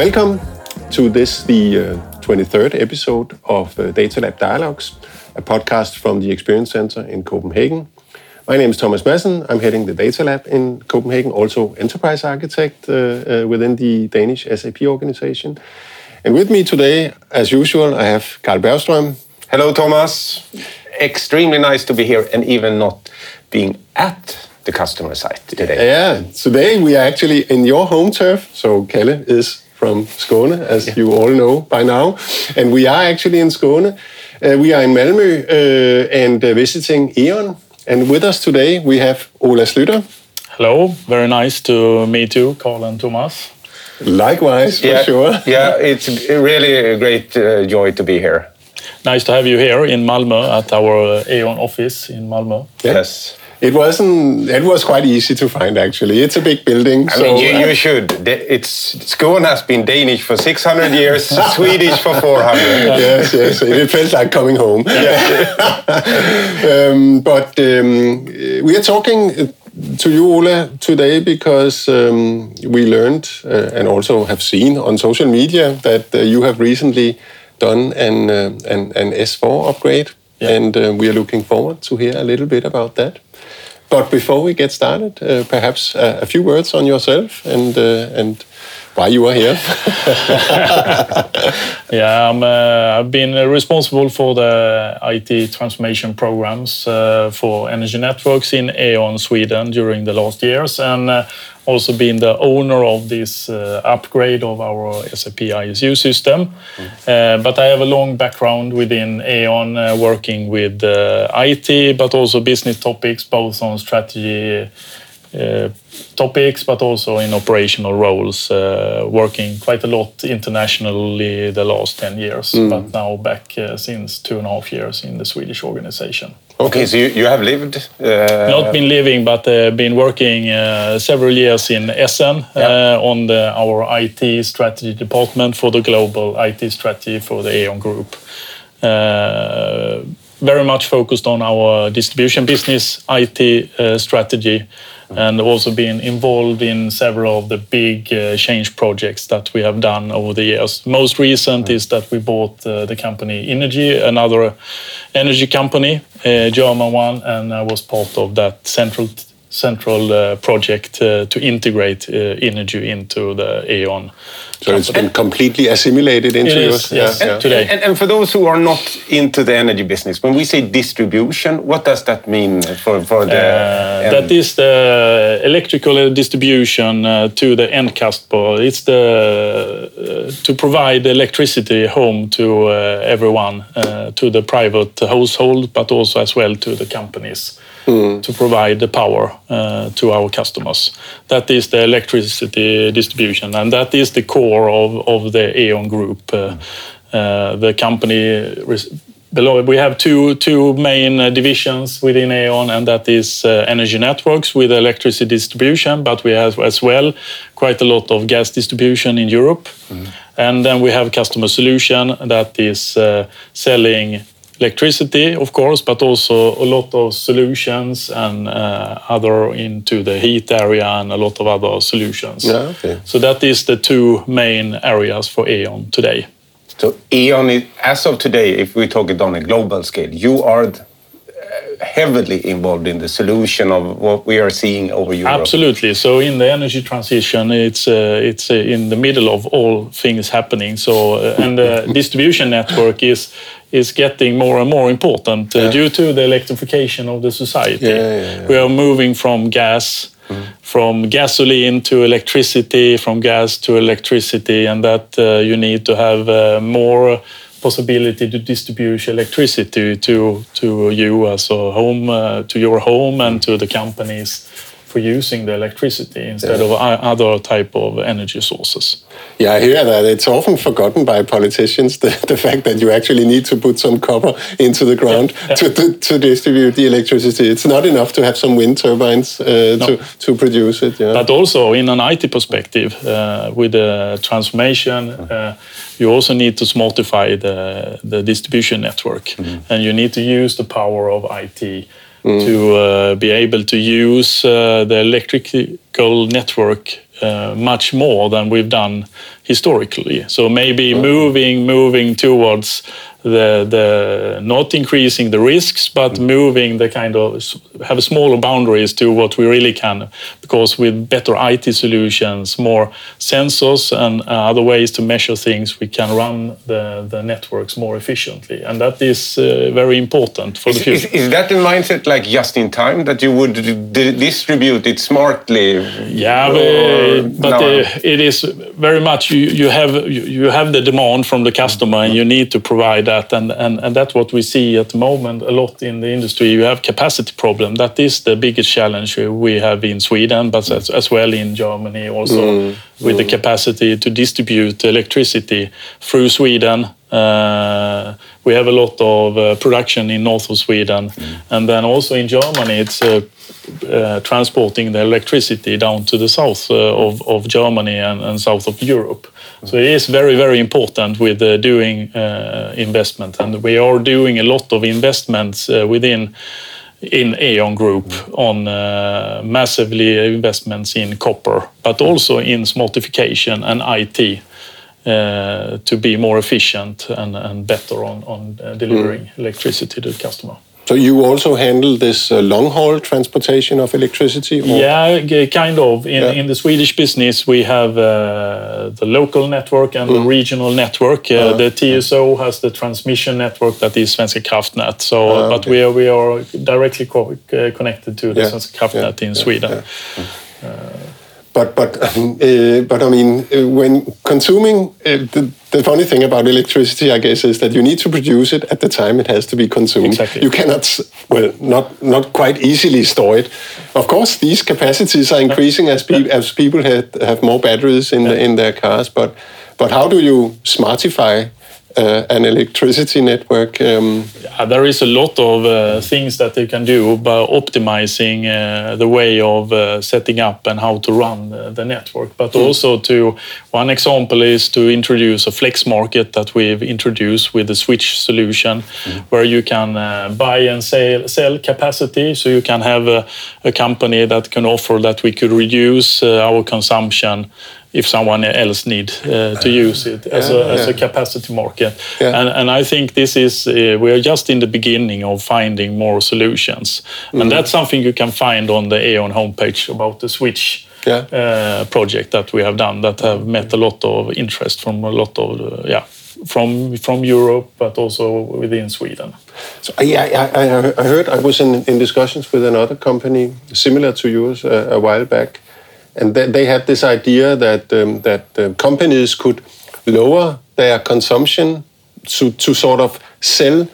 Welcome to this, the uh, 23rd episode of uh, Data Lab Dialogues, a podcast from the Experience Center in Copenhagen. My name is Thomas Madsen. I'm heading the Data Lab in Copenhagen, also enterprise architect uh, uh, within the Danish SAP organization. And with me today, as usual, I have Carl Bergström. Hello, Thomas. Extremely nice to be here and even not being at the customer site today. Yeah, today we are actually in your home turf. So Kalle is from Skåne, as yeah. you all know by now. And we are actually in Skåne. Uh, we are in Malmö uh, and uh, visiting E.ON. And with us today we have Ola Slytter. Hello, very nice to meet you, Carl and Thomas. Likewise, for yeah, sure. yeah, it's really a great uh, joy to be here. Nice to have you here in Malmö at our E.ON office in Malmö. Yes. It wasn't. It was quite easy to find actually. It's a big building. I so, mean, you, you should. It's Skåne has been Danish for 600 years, Swedish for 400. yes, yes. It felt like coming home. um, but um, we are talking to you, Ola, today because um, we learned uh, and also have seen on social media that uh, you have recently done an uh, an, an S4 upgrade, yeah. and uh, we are looking forward to hear a little bit about that. But before we get started, uh, perhaps uh, a few words on yourself and uh, and why you are here. yeah, i have been responsible for the IT transformation programs uh, for energy networks in E.ON Sweden during the last years, and uh, also been the owner of this uh, upgrade of our SAP ISU system. Mm. but I have a long background within E.ON, working with IT, but also business topics, both on strategy uh, topics, but also in operational roles, uh, working quite a lot internationally the last 10 years, mm. but now back uh, since two and a half years in the Swedish organization. Okay, so you, you have lived? Uh, Not been living, but uh, been working uh, several years in Essen yeah. on the, our IT strategy department for the global IT strategy for the E.ON Group. very much focused on our distribution business IT strategy and also been involved in several of the big uh, change projects that we have done over the years. Most recent is that we bought uh, the company Innogy, another energy company, a German one, and I was part of that central central uh, project uh, to integrate uh, Innogy into the E.ON. So it's been completely assimilated into it yours? Yes, yeah. and, today. And, and, for those who are not into the energy business, when we say distribution, what does that mean for, for the... Uh, that is the electrical distribution uh, to the end customer. It's the uh, to provide electricity home to everyone, to the private household, but also as well to the companies mm. to provide the power uh, to our customers. That is the electricity distribution, and that is the core of, of the E.ON group. Uh, uh, the company below we have two two main divisions within E.ON, and that is uh, energy networks with electricity distribution, but we have as well quite a lot of gas distribution in Europe. Mm. And then we have customer solution that is uh, selling electricity, of course, but also a lot of solutions and uh, other into the heat area and a lot of other solutions. Yeah, okay. So that is the two main areas for E.ON today. So E.ON, as of today, if we talk it on a global scale, you are heavily involved in the solution of what we are seeing over Europe. Absolutely. So in the energy transition, it's uh, it's uh, in the middle of all things happening. So uh, and the distribution network is is getting more and more important uh, yeah. due to the electrification of the society. Yeah, yeah, we are moving from gas. Mm. From gasoline to electricity, from gas to electricity, and that uh, you need to have uh, more possibility to distribute electricity to to you as a home uh, to your home and to the companies for using the electricity instead yeah. of other type of energy sources. Yeah, I hear that. It's often forgotten by politicians the, the fact that you actually need to put some copper into the ground yeah. To, to, to, distribute the electricity. It's not enough to have some wind turbines uh, no. to, to produce it. Yeah. But also in an IT perspective, uh, with the transformation, uh, you also need to smartify the, the distribution network. Mm -hmm. And you need to use the power of IT mm. to uh, be able to use uh, the electrical network uh, much more than we've done historically. So maybe moving moving towards the the not increasing the risks, but moving the kind of have smaller boundaries to what we really can, because with better IT solutions, more sensors and uh, other ways to measure things, we can run the, the networks more efficiently, and that is uh, very important for is, the future. Is, is, that the mindset like just in time that you would distribute it smartly? Yeah, but, but uh, it is very much you, you have you, you have the demand from the customer, and you need to provide that, and, and, and that's what we see at the moment a lot in the industry. You have capacity problem. That is the biggest challenge we have in Sweden, but as, as well in Germany also mm. with mm. the capacity to distribute electricity through Sweden. Uh, we have a lot of uh, production in north of Sweden, mm. and then also in Germany, it's uh, uh transporting the electricity down to the south uh, of, of Germany and, and south of Europe. So it is very, very important with uh, doing uh, investment, and we are doing a lot of investments within in E.ON Group on uh, massively investments in copper, but also in smartification and IT to be more efficient and, and better on, on uh, delivering mm. electricity to the customer. So you also handle this uh, long haul transportation of electricity? Or? Yeah, kind of. In, yeah. in the Swedish business, we have uh, the local network and mm. the regional network. Uh, uh, the TSO has the transmission network that is Svenska kraftnät. So, uh, but okay. we are we are directly co uh, connected to the yeah. Svenska kraftnät yeah. in Sweden. But but uh, but I mean, uh, when consuming, uh, the, the funny thing about electricity, I guess, is that you need to produce it at the time it has to be consumed. Exactly. You cannot, well, not not quite easily store it. Of course, these capacities are increasing as, pe yeah. as people have, have more batteries in yeah. the, in their cars. But but how do you smartify uh, an electricity network? Um, yeah, there is a lot of uh, things that you can do by optimizing uh, the way of uh, setting up and how to run the network. But mm. also to one example is to introduce a flex market that we've introduced with the switch solution, mm. where you can uh, buy and sell, sell capacity. So you can have a, a company that can offer that we could reduce uh, our consumption if someone else need uh, to use it as, yeah, a, as a capacity market. Yeah. And, and I think this is, uh, we are just in the beginning of finding more solutions. Mm. And that's something you can find on the E.ON homepage about the switch uh, project that we have done that have met a lot of interest from a lot of, uh, yeah, from from Europe, but also within Sweden. So yeah, I, I, I heard I was in, in discussions with another company similar to yours uh, a while back, and they, they had this idea that um, that uh, companies could lower their consumption to to sort of sell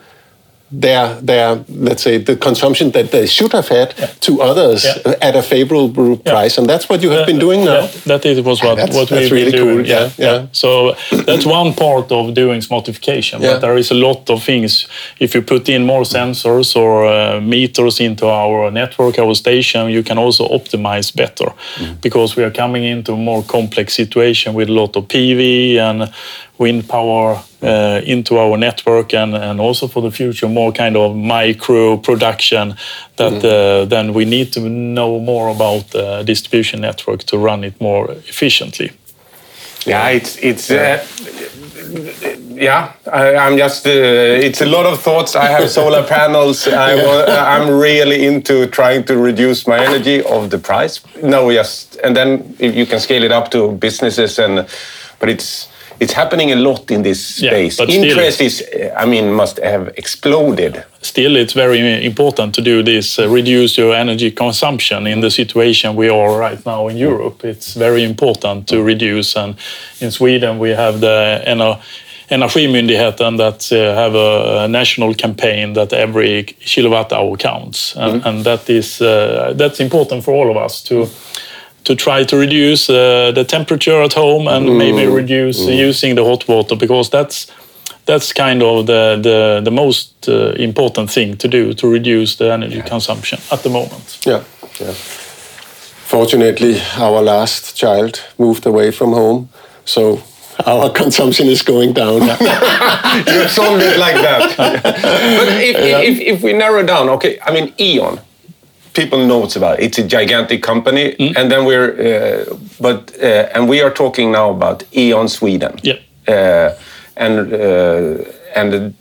their their let's say the consumption that they should have had yeah. to others yeah. at a favorable price, yeah. and that's what you have been doing now. that is was what that's, what we've really been cool. doing. Yeah, yeah. So that's one part of doing smartification, but there is a lot of things. If you put in more sensors or uh, meters into our network, our station, you can also optimize better mm. because we are coming into a more complex situation with a lot of PV and wind power uh, into our network and, and also for the future more kind of micro production that mm. uh, then we need to know more about the distribution network to run it more efficiently. Yeah, it's it's uh, yeah. I, am just uh, it's a lot of thoughts. I have solar panels. I am really into trying to reduce my energy of the price. No, yes, and then you can scale it up to businesses and but it's it's happening a lot in this space. Yeah, Interest still, is, I mean, must have exploded. Still, it's very important to do this, uh, reduce your energy consumption in the situation we are right now in Europe. It's very important to reduce. And in Sweden, we have the Energimyndigheten that uh, have a, a, national campaign that every kilowatt hour counts, and, mm -hmm. and that is uh, that's important for all of us to to try to reduce uh, the temperature at home and mm. maybe reduce mm. using the hot water because that's that's kind of the the, the most uh, important thing to do to reduce the energy yeah. consumption at the moment. Yeah, yeah. Fortunately, our last child moved away from home, so our consumption is going down. you solved it like that. but if, yeah. if, if we narrow down, okay, I mean, E.ON, people know knows about. It's a gigantic company, Mm. and then we're, uh, but uh, and we are talking now about E.ON Sweden. Yeah. Uh, and uh, and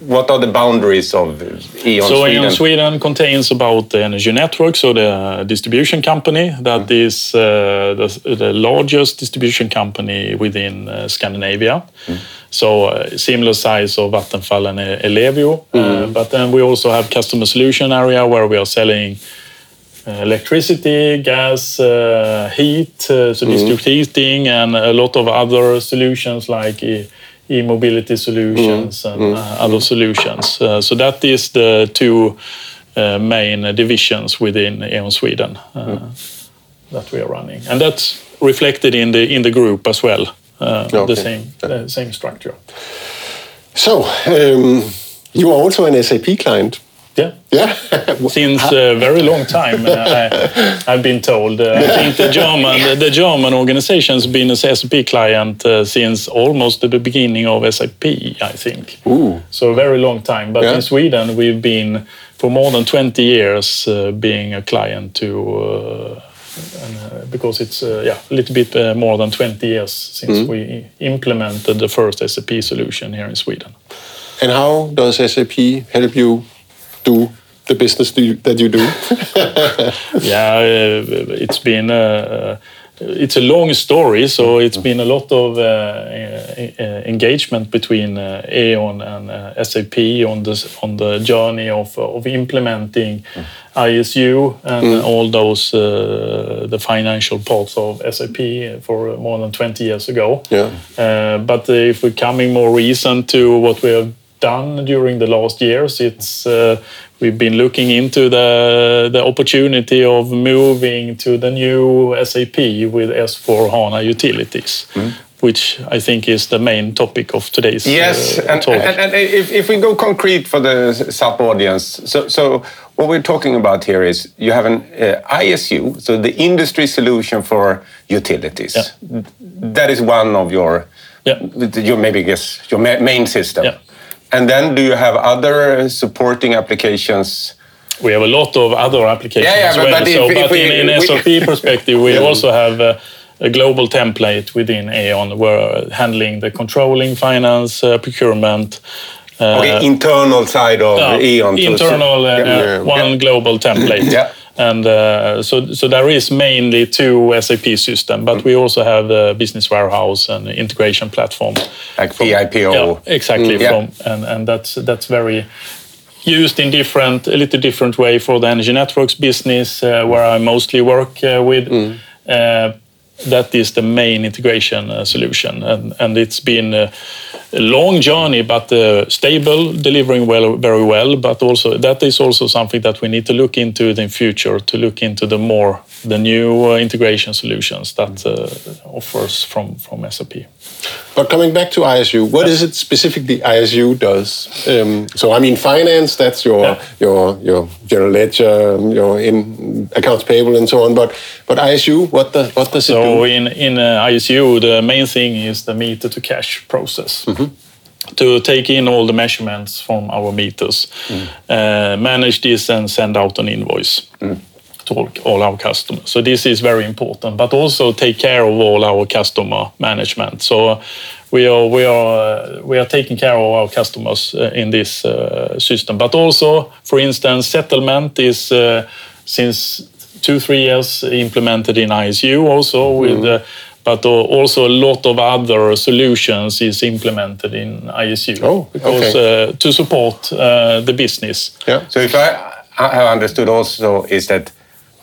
what are the boundaries of E.ON So Sweden? E.ON Sweden contains about the energy network, so the distribution company that is uh, the, the largest distribution company within uh, Scandinavia. So uh, similar size of Vattenfall and Ellevio. Uh, but then we also have customer solution area where we are selling uh, electricity, gas, uh, heat, so district heating, and a lot of other solutions like e-mobility solutions and uh, other solutions. Uh, so that is the two uh, main divisions within E.ON Sweden uh, that we are running, and that's reflected in the in the group as well. The same same structure. So, um, you are also an SAP client. Yeah. Yeah. since a very long time. uh, I, I've been told. Uh, I think the German the German organization has been a SAP client uh, since almost the beginning of SAP. I think. Ooh. So a very long time. But Yeah. in Sweden, we've been for more than 20 years uh, being a client to. Uh, and, uh, because it's uh, yeah a little bit uh, more than 20 years since Mm-hmm. we implemented the first SAP solution here in Sweden. And how does SAP help you do the business that you do? yeah, it's been uh, it's a long story, so it's been a lot of uh, uh, engagement between uh, E.ON and SAP on this on the journey of of implementing ISU and all those uh, the financial parts of SAP for more than 20 years ago. Yeah. Uh, but if we're coming more recent to what we have done during the last years, it's uh, we've been looking into the the opportunity of moving to the new SAP with S4 HANA utilities. Which I think is the main topic of today's Yes, uh, and, talk. and, and if, if we go concrete for the SAP audience, so, so what we're talking about here is you have an uh, ISU, so the industry solution for utilities. Yeah. That is one of your, Yeah. your maybe guess your ma- main system. Yeah. And then do you have other supporting applications? We have a lot of other applications Yeah, yeah, as but- well. but so, if- if but we- in an SAP perspective, we also have a, a global template within E.ON where handling the controlling, finance, uh, procurement. Uh, Okay, internal side of uh, E.ON. internal, uh, Yeah, uh, one global template. Yeah. And uh, so, so there is mainly two SAP system, but we also have a business warehouse and integration platform. Like PIPO. Yeah, exactly. Mm, yeah. From and and that's that's very used in different a little different way for the energy networks business uh, where I mostly work uh, with. Uh, that is the main integration uh, solution, and and it's been a, long journey, but uh, stable, delivering well, very well. But also that is also something that we need to look into in the future to look into the more the new uh, integration solutions that offers from from SAP. But coming back to ISU, what is it specifically ISU does? Um, so I mean, finance that's your Yeah. your your general ledger, your in accounts payable and so on. But but ISU, what does what does it do? So in in uh, ISU, the main thing is the meter to cash process. To take in all the measurements from our meters, uh, manage this, and send out an invoice to all, all our customers. So this is very important, but also take care of all our customer management. So we are we are uh, we are taking care of our customers uh, in this uh, system, but also, for instance, settlement is uh, since two three years implemented in ISU also with. Uh, but uh, also a lot of other solutions is implemented in ISU Oh, because okay. uh, to support uh, the business. Yeah. So if I, I have understood also is that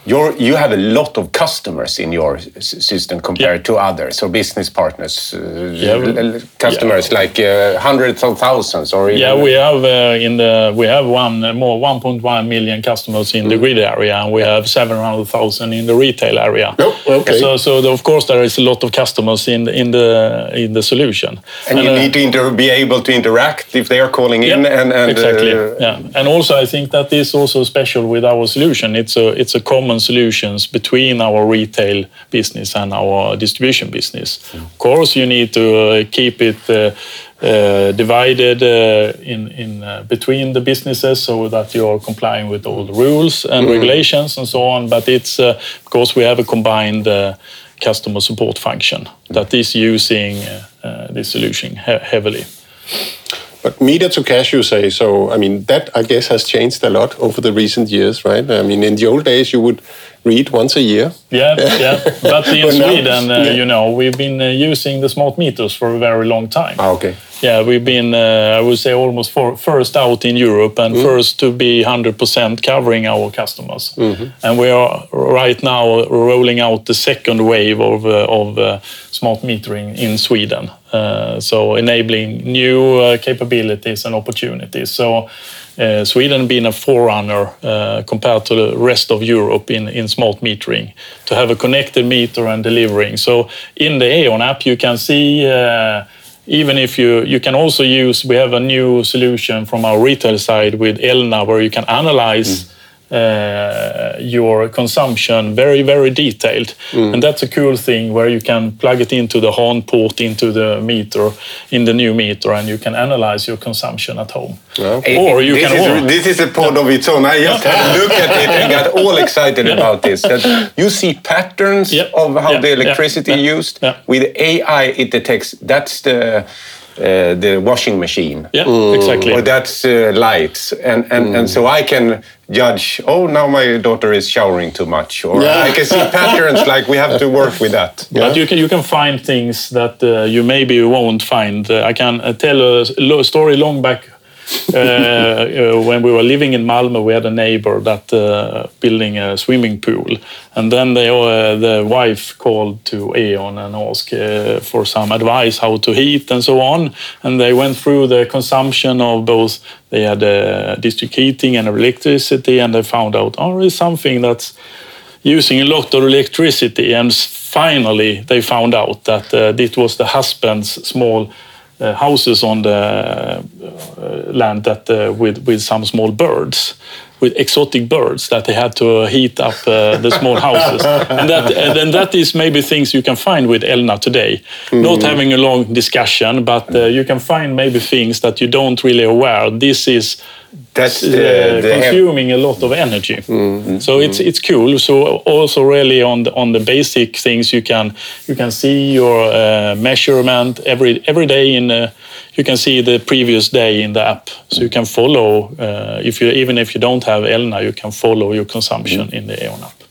you're, you have a lot of customers in your system compared to others or business partners, uh, Yeah, customers like uh, hundreds of thousands or even Yeah, we have uh, in the we have one uh, more 1.1 million customers in the grid area, and we have 700,000 in the retail area. Oh, okay. So, so the- of course there is a lot of customers in the, in the in the solution. and you uh, need to inter- be able to interact if they are calling in yeah, and, and exactly. yeah, and also I think that is also special with our solution. It's a it's a common solutions between our retail business and our distribution business. Of course, you need to uh, keep it. Uh, uh, divided in in between the businesses so that you're complying with all the rules and regulations and so on. But it's because we have a combined customer support function that is using uh, this solution he- heavily. But meter to cash, you say. So, I mean, that I guess has changed a lot over the recent years, right? I mean, in the old days, you would read once a year. Yeah, yeah. But in Sweden, uh, yeah. you know, we've been uh, using the smart meters for a very long time. Ah, okay. Yeah, we've been, uh, I would say, almost for, first out in Europe and first to be 100% covering our customers. And we are right now rolling out the second wave of, uh, of uh, smart metering in Sweden. So enabling new capabilities and opportunities. So uh, Sweden being a forerunner uh, compared to the rest of Europe in, in smart metering to have a connected meter and delivering. So in the E.ON app, you can see uh, even if you you can also use we have a new solution from our retail side with Elna where you can analyze mm. Uh, your consumption very very detailed and that's a cool thing where you can plug it into the HAN port into the meter in the new meter and you can analyze your consumption at home or you this can is, this is a pod of its own. I just had a look at it and got all excited about this. That you see patterns Yeah. of how Yeah. the electricity Yeah. used. Yeah. With AI, it detects that's the uh, the washing machine. yeah exactly Or that's uh, lights, and and, and so I can judge. Oh, now my daughter is showering too much, or Yeah. I can see patterns. Like we have to work with that. But you can you can find things that uh, you maybe won't find. Uh, I can uh, tell a, lo- story long back. Uh, uh, when we were living in Malmö, we had a neighbor that uh, building a swimming pool, and then they, the wife called to E.ON and asked for some advice how to heat and so on. And they went through the consumption of both. They had district heating and electricity, and they found out oh, there's something that's using a lot of electricity and finally they found out that uh, it was the husband's small houses on the uh, land that uh, with with some small birds with exotic birds that they had to heat up uh, the small houses. And that and that is maybe things you can find with Elna today. Not having a long discussion but uh, you can find maybe things that you don't really aware. This is That's uh, the, the consuming a lot of energy. So it's it's cool. So also really on the on the basic things you can you can see your uh, measurement every every day in. Uh, you can see the previous day in the app, so you can follow. Uh, if you even if you don't have Elna, you can follow your consumption in the E.ON app.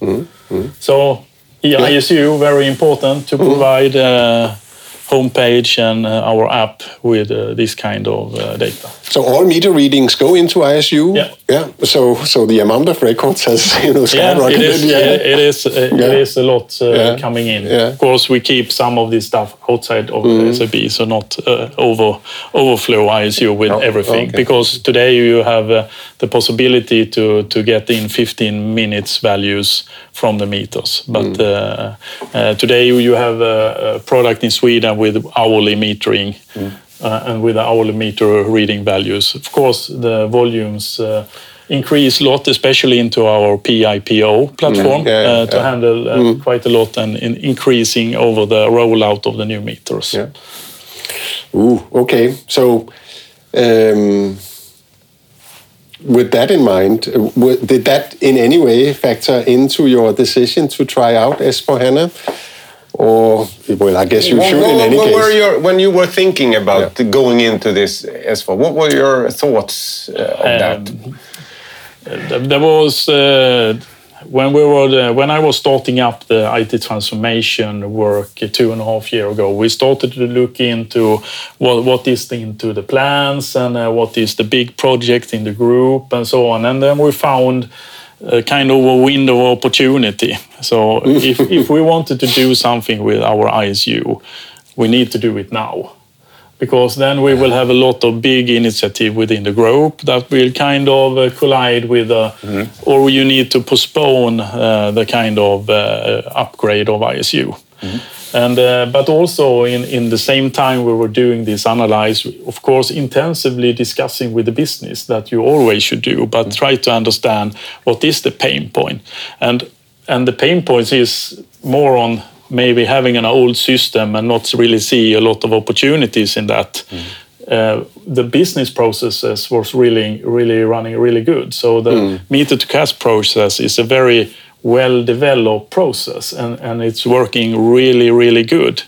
So yeah, ISU very important to provide. Homepage and uh, our app with uh, this kind of uh, data. So all meter readings go into ISU. Yeah. Yeah. So so the amount of records has you know Yeah, skyrocketed. it is. It is. uh, It Yeah. is a lot uh, Yeah. coming in. Yeah. Of course, we keep some of this stuff outside of the SAP, so not uh, over overflow ISU with everything. okay. Because today you have uh, the possibility to to get in 15 minutes values from the meters, but uh, uh, today you have a, a product in Sweden with hourly metering. Uh, and with the hourly meter reading values, of course, the volumes uh, increase a lot, especially into our PIPO platform, Mm, yeah, yeah, uh, to. Mm. handle uh, quite a lot and in increasing over the rollout of the new meters. Yeah. Ooh, okay. So, um, with that in mind, uh, did that in any way factor into your decision to try out S4HANA? Or, well, I guess you What- should in what- any what case. were your, when you were thinking about going into this S4, what were your thoughts uh, of that? Um, There there was uh, when we were the, when I was starting up the IT transformation work two and a half year ago. We started to look into what what is the, into the plans and uh, what is the big project in the group and so on. And then we found a kind of a window of opportunity. So if if we wanted to do something with our ISU, we need to do it now because then we will have a lot of big initiative within the group that will kind of uh, collide with, uh, or you need to postpone uh, the kind of uh, upgrade of ISU. And uh, but also in, in the same time we were doing this analyze, of course, intensively discussing with the business that you always should do, but try to understand what is the pain point, and and the pain points is more on maybe having an old system and not really see a lot of opportunities in that. uh, the business processes was really, really running really good. So the meter to cash process is a very well developed process and, and it's working really, really good.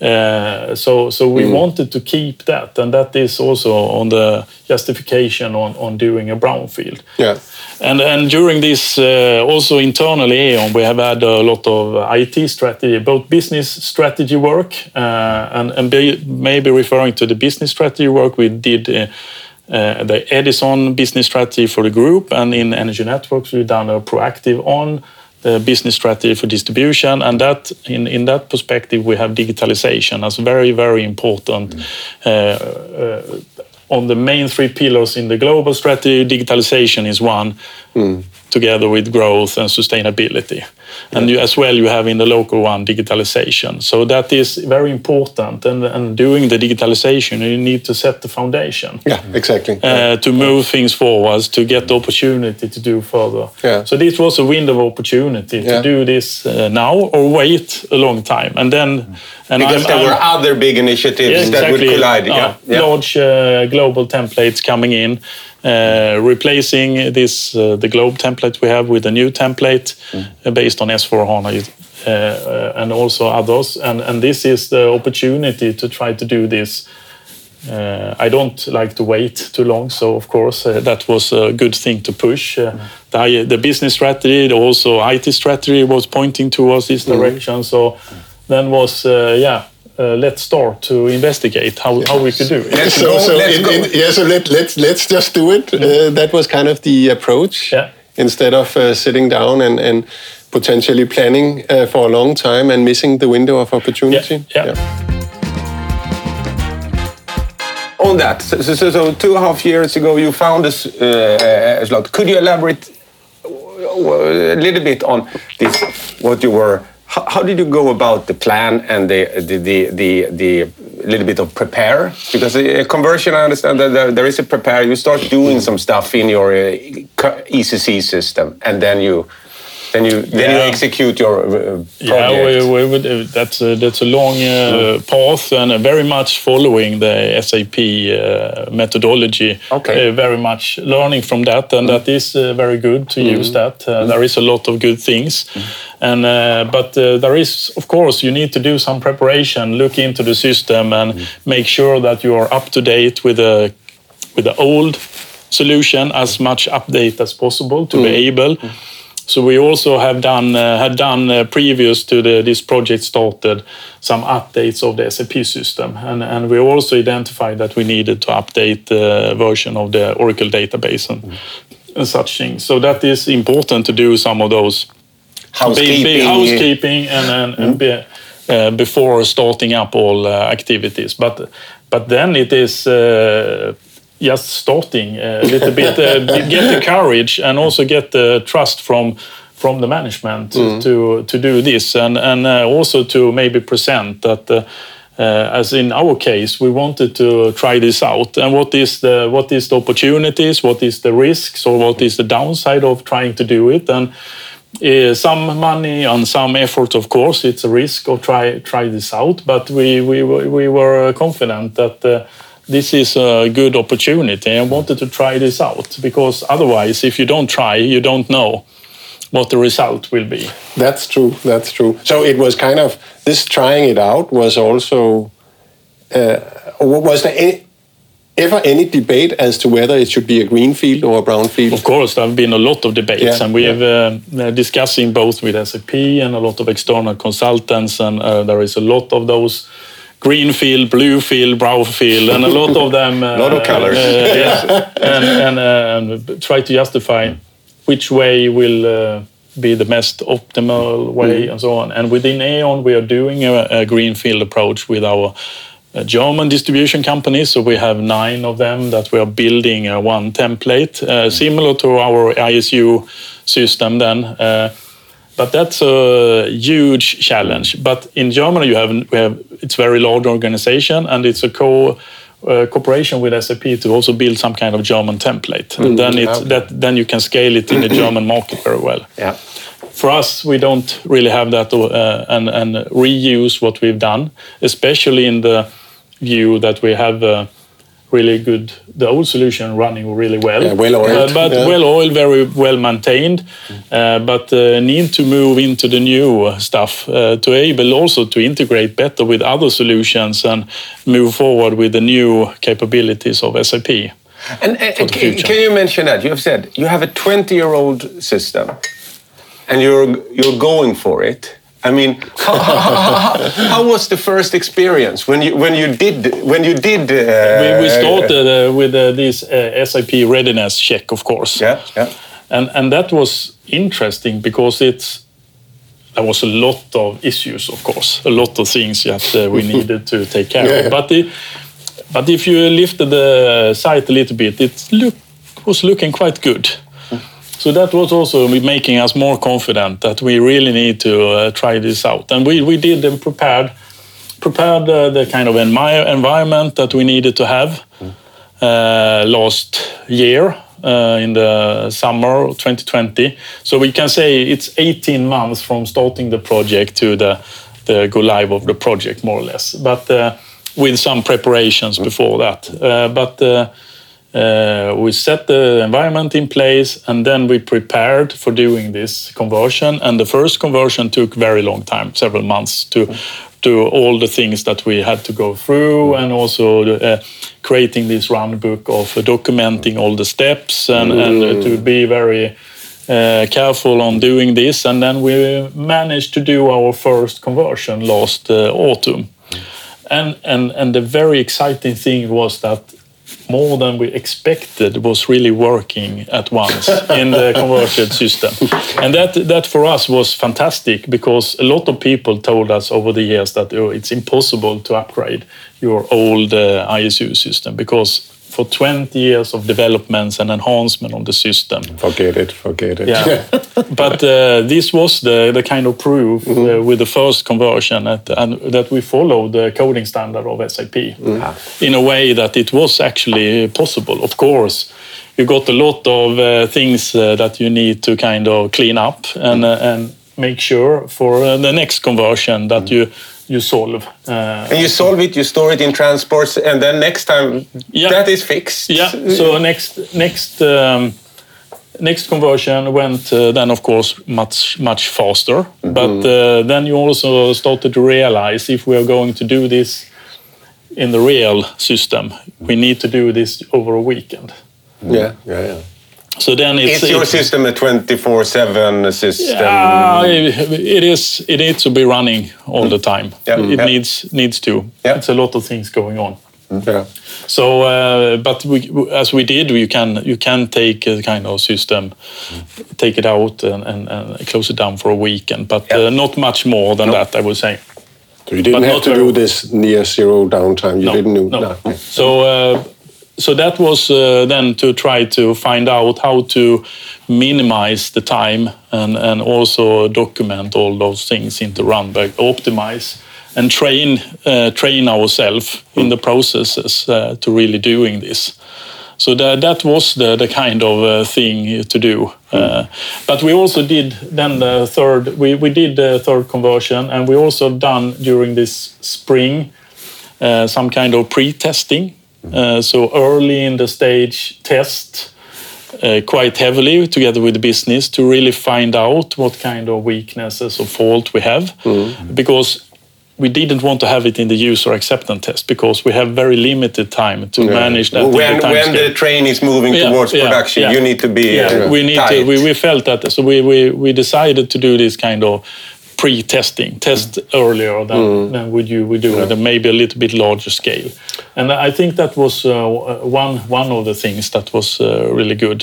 Uh, so, so we wanted to keep that, and that is also on the justification on, on doing a brownfield. Yeah. And, and during this, uh, also internally, E.ON, we have had a lot of IT strategy, both business strategy work uh, and, and be, maybe referring to the business strategy work we did. Uh, the Edison business strategy for the group, and in Energy Networks, we've done a proactive on the business strategy for distribution, and that in, in that perspective, we have digitalization as very very important. Uh, uh, on the main three pillars in the global strategy, digitalization is one, together with growth and sustainability. And you, as well, you have in the local one digitalization. So that is very important. And, and doing the digitalization, you need to set the foundation Yeah, exactly. uh, to move things forwards, to get the opportunity to do further. Yeah. So this was a window of opportunity Yeah. to do this uh, now or wait a long time. And then, and Because there were other big initiatives yeah, that would collide. Uh, yeah. yeah. Large uh, global templates coming in, replacing this uh, the globe template we have with a new template Mm. uh, based on S4 HANA uh, uh, and also others. And, and this is the opportunity to try to do this. Uh, I don't like to wait too long, so of course uh, that was a good thing to push. Uh, the, the business strategy, also IT strategy was pointing towards this direction. So then was uh, yeah, uh, let's start to investigate how, how we could do it. Let's so, go, so let's in, go. in- yeah, so let, let's let's just do it. Uh, that was kind of the approach. Yeah. Instead of uh, sitting down and, and potentially planning uh, for a long time and missing the window of opportunity. Yeah, yeah. on that, so, so, so, so two and a half years ago, you found this uh, slot. Could you elaborate a little bit on this? What you were? How, how did you go about the plan and the the the the, the little bit of prepare? Because a conversion, I understand that there, there is a prepare. You start doing some stuff in your uh, ECC system, and then you. Then you then you execute your uh, project. Yeah, we, we would, uh, that's a, that's a long uh, path and uh, very much following the SAP uh, methodology. Okay. Uh, very much learning from that, and that is uh, very good to use that. Uh, There is a lot of good things, and uh, but uh, there is, of course, you need to do some preparation, look into the system, and make sure that you are up to date with the with the old solution as much update as possible to be able. So we also have done uh, had done uh, previous to the, this project started some updates of the SAP system, and and we also identified that we needed to update the version of the Oracle database and, and such things. So that is important to do some of those Housekeeping. big, big housekeeping and, and, and be, uh, before starting up all uh, activities. But but then it is uh, just starting a little bit, uh, get the courage and also get the trust from from the management to, to to do this and and uh, also to maybe present that. Uh, as in our case, we wanted to try this out. And what is the what is the opportunities? What is the risks, or what is the downside of trying to do it? And uh, some money and some effort, of course, it's a risk of try try this out. But we we were- we were confident that. Uh, this is a good opportunity and wanted to try this out because otherwise, if you don't try, you don't know what the result will be. That's true. That's true. So it was kind of this trying it out was also. Uh, was there any, ever any debate as to whether it should be a green field or a brown field? Of course, there have been a lot of debates, Yeah, and we yeah. have uh, discussing both with SAP and a lot of external consultants, and uh, there is a lot of those greenfield, brown field, and a lot of them. Uh, Lot of uh, yes, and and, uh, and try to justify which way will. Uh, be the most optimal way and so on. And within E.ON, we are doing a, a greenfield approach with our uh, German distribution companies. So we have nine of them that we are building uh, one template, uh, similar to our ISU system then. But that's a huge challenge. But in Germany, you have, we have it's a very large organization, and it's a co uh, cooperation with SAP to also build some kind of German template. And then it okay. that then you can scale it in the German market very well Yeah. for us, we don't really have that uh, and, and reuse what we've done, especially in the view that we have uh, really good. The old solution running really well, Yeah, well-oiled, uh, but yeah. well oiled, very well maintained. Uh, but uh, need to move into the new stuff uh, to able also to integrate better with other solutions and move forward with the new capabilities of SAP. And, and can, can you mention that you have said you have a 20-year-old system, and you're you're going for it. I mean, how, how, how was the first experience when you when you did when you did? Uh, we, we started uh, with uh, this uh, SAP readiness check, of course. Yeah, yeah. and and that was interesting because it's there was a lot of issues, of course, a lot of things that uh, we needed to take care Yeah. of. But the, but if you lifted the site a little bit, it look, was looking quite good. So that was also making us more confident that we really need to uh, try this out. And we, we did and prepared prepared uh, the kind of enmi- environment that we needed to have uh, last year uh, in the summer 2020. So we can say it's 18 months from starting the project to the, the go live of the project, more or less. But uh, with some preparations before that. But uh, we set the environment in place and then we prepared for doing this conversion. And the first conversion took very long time, several months to do all the things that we had to go through and also uh, creating this run book of uh, documenting all the steps and, and uh, to be very uh, careful on doing this. And then we managed to do our first conversion last uh, autumn. And, and, and the very exciting thing was that more than we expected was really working at once in the converted system. And that, that for us was fantastic because a lot of people told us over the years that oh, it's impossible to upgrade your old uh, ISU system because for 20 years of developments and enhancement of the system, Forget it, forget it. yeah. but uh, this was the, the kind of proof uh, with the first conversion that, and that we followed the coding standard of SAP in a way that it was actually possible. Of course, you got a lot of uh, things uh, that you need to kind of clean up and, uh, and make sure for uh, the next conversion that you you solve. Uh, And you solve it, you store it in transports, and then next time Yeah. that is fixed. Yeah. So next next um, next conversion went uh, then of course much much faster. But uh, then you also started to realize if we are going to do this in the real system, we need to do this over a weekend. yeah, yeah, yeah. So then it's, Is your it's- system a 24/7 system? Ah, it is. It needs to be running all the time. Yeah. It Yeah. needs needs to. Yeah. It's a lot of things going on. yeah. So, uh, but we, as we did, you can you can take a kind of system, take it out and, and, and close it down for a weekend, but Yeah. uh, not much more than that, I would say. So you didn't But have to very- do this near zero downtime. You No, didn't do no. no. So, uh, so that was uh, then to try to find out how to minimize the time and, and also document all those things into run book, optimize and train uh, train ourselves in the processes uh, to really doing this. So that, that was the, the kind of uh, thing to do. Uh, but we also did then the third, we, we did the third conversion and we also done during this spring uh, some kind of pre-testing. Uh, so early in the stage test uh, quite heavily together with the business to really find out what kind of weaknesses or fault we have. Because we didn't want to have it in the user acceptance test because we have very limited time to manage that when the when the train is moving Yeah, towards yeah, production, yeah. you need to be yeah, uh, we need to we, we felt that. So we, we we decided to do this kind of pre-testing test earlier than, Mm. than would you would do it and maybe a little bit larger scale and i think that was uh, one one of the things that was uh, really good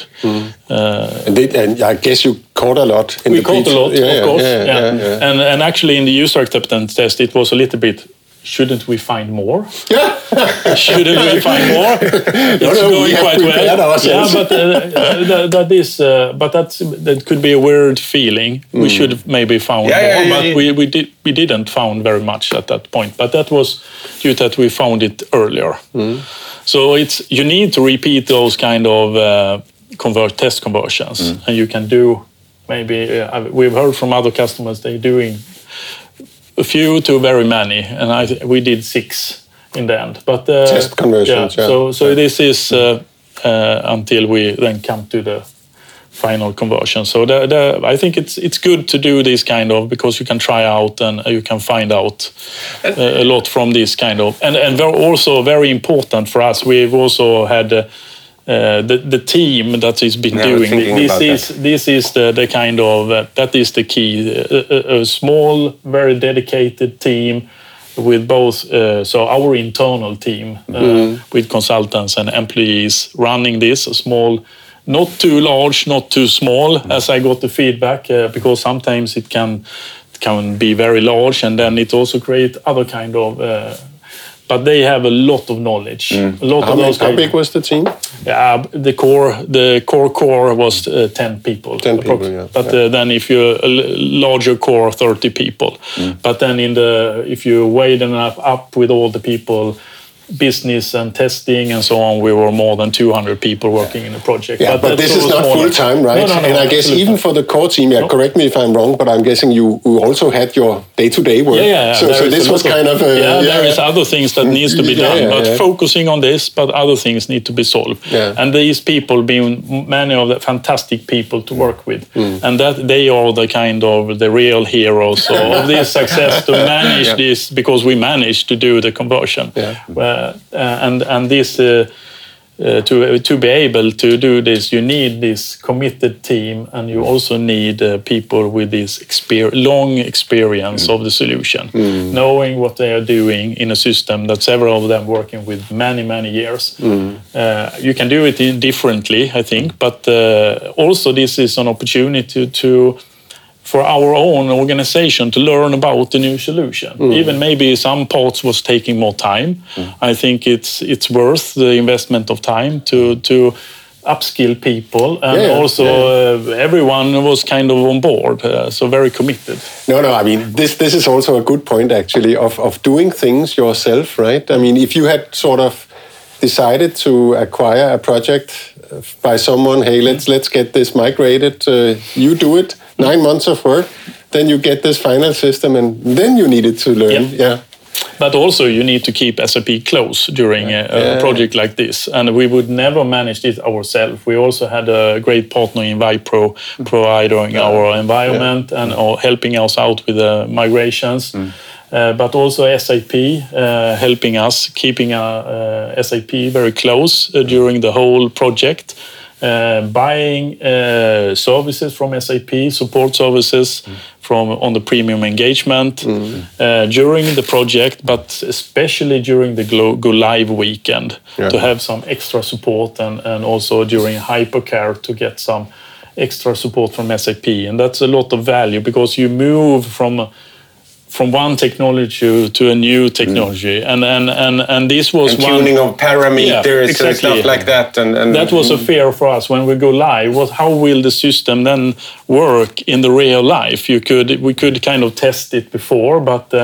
uh, And, they, and I guess you caught a lot in we the caught a lot, yeah, of yeah, course. Yeah, Yeah, yeah, yeah. And, and actually, in the user acceptance test, it was a little bit. Shouldn't we find more? Shouldn't we find more? It's no, we going have quite well. Yeah, but uh, that, that is, uh, but that's that could be a weird feeling. We should have maybe found Yeah, more, yeah, yeah, but yeah. we we did we didn't found very much at that point. But that was due to that we found it earlier. So it's you need to repeat those kind of uh, convert test conversions, and you can do maybe uh, we've heard from other customers they're doing a few to very many, and I we did six in the end. But uh, Test conversions, yeah. So so this is uh, uh, until we then come to the final conversion. So the, the, I think it's it's good to do this kind of because you can try out and you can find out uh, a lot from this kind of and and also very important for us. We've also had. Uh, uh, the the team that has been doing this is this is the the kind of uh, that is the key. A, a, a small very dedicated team with both uh, so our internal team uh, with consultants and employees running this a small not too large not too small as i got the feedback because sometimes it can can be very large and then it also create other kind of uh, but they have a lot of knowledge a lot How, of many, those how big was the team? yeah, the core, the core core was uh, ten people. 10 people, yeah. But uh, then if you a larger core, thirty people. Mm. But then in the if you weighed enough up with all the people, business and testing and so on, we were more than two hundred people working in the project. Yeah, but, that's this is not full time, right? No, no, no, and I guess absolutely even for the core team, yeah, correct me if I'm wrong, but I'm guessing you, you also had your day to day work. Yeah, yeah, yeah. So, so this was kind of a, yeah, There is other things that needs to be Yeah, done, yeah, but yeah. focusing on this, but other things need to be solved. Yeah. And these people, being many of the fantastic people to work with, Mm. and that they are the kind of the real heroes of this success to manage this because we managed to do the conversion. Yeah. Uh, uh, and and this. Uh, uh, to to be able to do this, you need this committed team, and you also need uh, people with this exper- long experience of the solution, knowing what they are doing in a system that several of them working with many many years. Uh, you can do it in- differently, I think, but uh, also this is an opportunity to for our own organization to learn about the new solution. Even maybe some parts was taking more time. I think it's it's worth the investment of time to to upskill people and Yeah, also Uh, everyone was kind of on board, uh, so very committed. No, no. I mean, this this is also a good point actually of of doing things yourself, right? I mean, if you had sort of decided to acquire a project uh, by someone, hey, let's let's get this migrated. Uh, you do it, nine months of work, then you get this final system, and then you needed to learn. Yeah. Yeah. But also, you need to keep SAP close during a, a Yeah. project like this. And we would never manage this ourselves. We also had a great partner in Wipro providing our environment and or helping us out with the migrations. Uh, but also SAP uh, helping us, keeping our, uh, SAP very close uh, during the whole project. Uh, buying uh, services from SAP, support services from on the premium engagement uh, during the project, but especially during the go live weekend Yeah. to have some extra support and, and also during hypercare to get some extra support from SAP. And that's a lot of value because you move from from one technology to a new technology, and and and and this was And one tuning of parameters Yeah, and stuff like that. And, and that was a fear for us when we go live. Was how will the system then work in the real life? You could we could kind of test it before, but uh,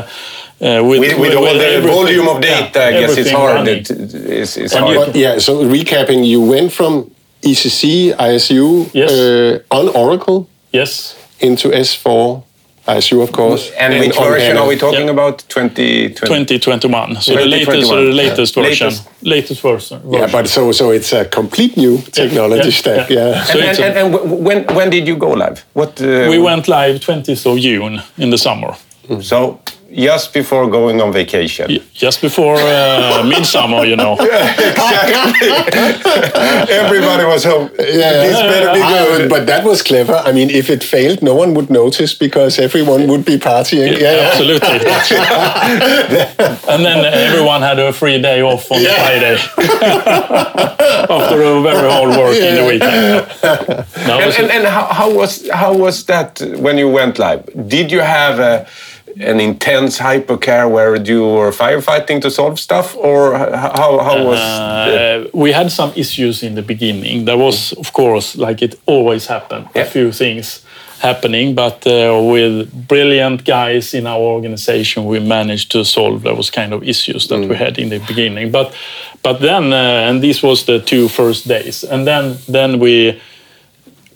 uh, with, with, with all the volume of data, yeah, I guess it's hard. It, it's, it's hard. you- But yeah, so recapping, you went from ECC, ISU, Yes. uh, on Oracle Yes, into S4, ISU, of course. and which version HANA. are we talking Yeah. about? 2020? 2021. So the latest, 2021. the latest version, Latest. latest version. Yeah, but so so it's a complete new technology yeah, stack. yeah. Yeah. So And, and, and, and when, when did you go live? What uh, we went live 20th of June in the summer, So just before going on vacation. Y- just before uh, midsummer, you know. Yeah, exactly. Everybody was home. Yeah, This better be good. but that was clever. I mean, if it failed, no one would notice because everyone would be partying. Yeah, yeah. Absolutely. and then everyone had a free day off on Yeah. Friday after a very hard work in the weekend. No, And, so- and, and how, how was how was that when you went live? Did you have a, an intense hypercare where you were firefighting to solve stuff, or how how was? Uh, we had some issues in the beginning. There was, of course, like it always happened, Yeah. a few things happening, but uh, with brilliant guys in our organization, we managed to solve those kind of issues that we had in the beginning. But, but then, uh, and this was the two first days, and then then we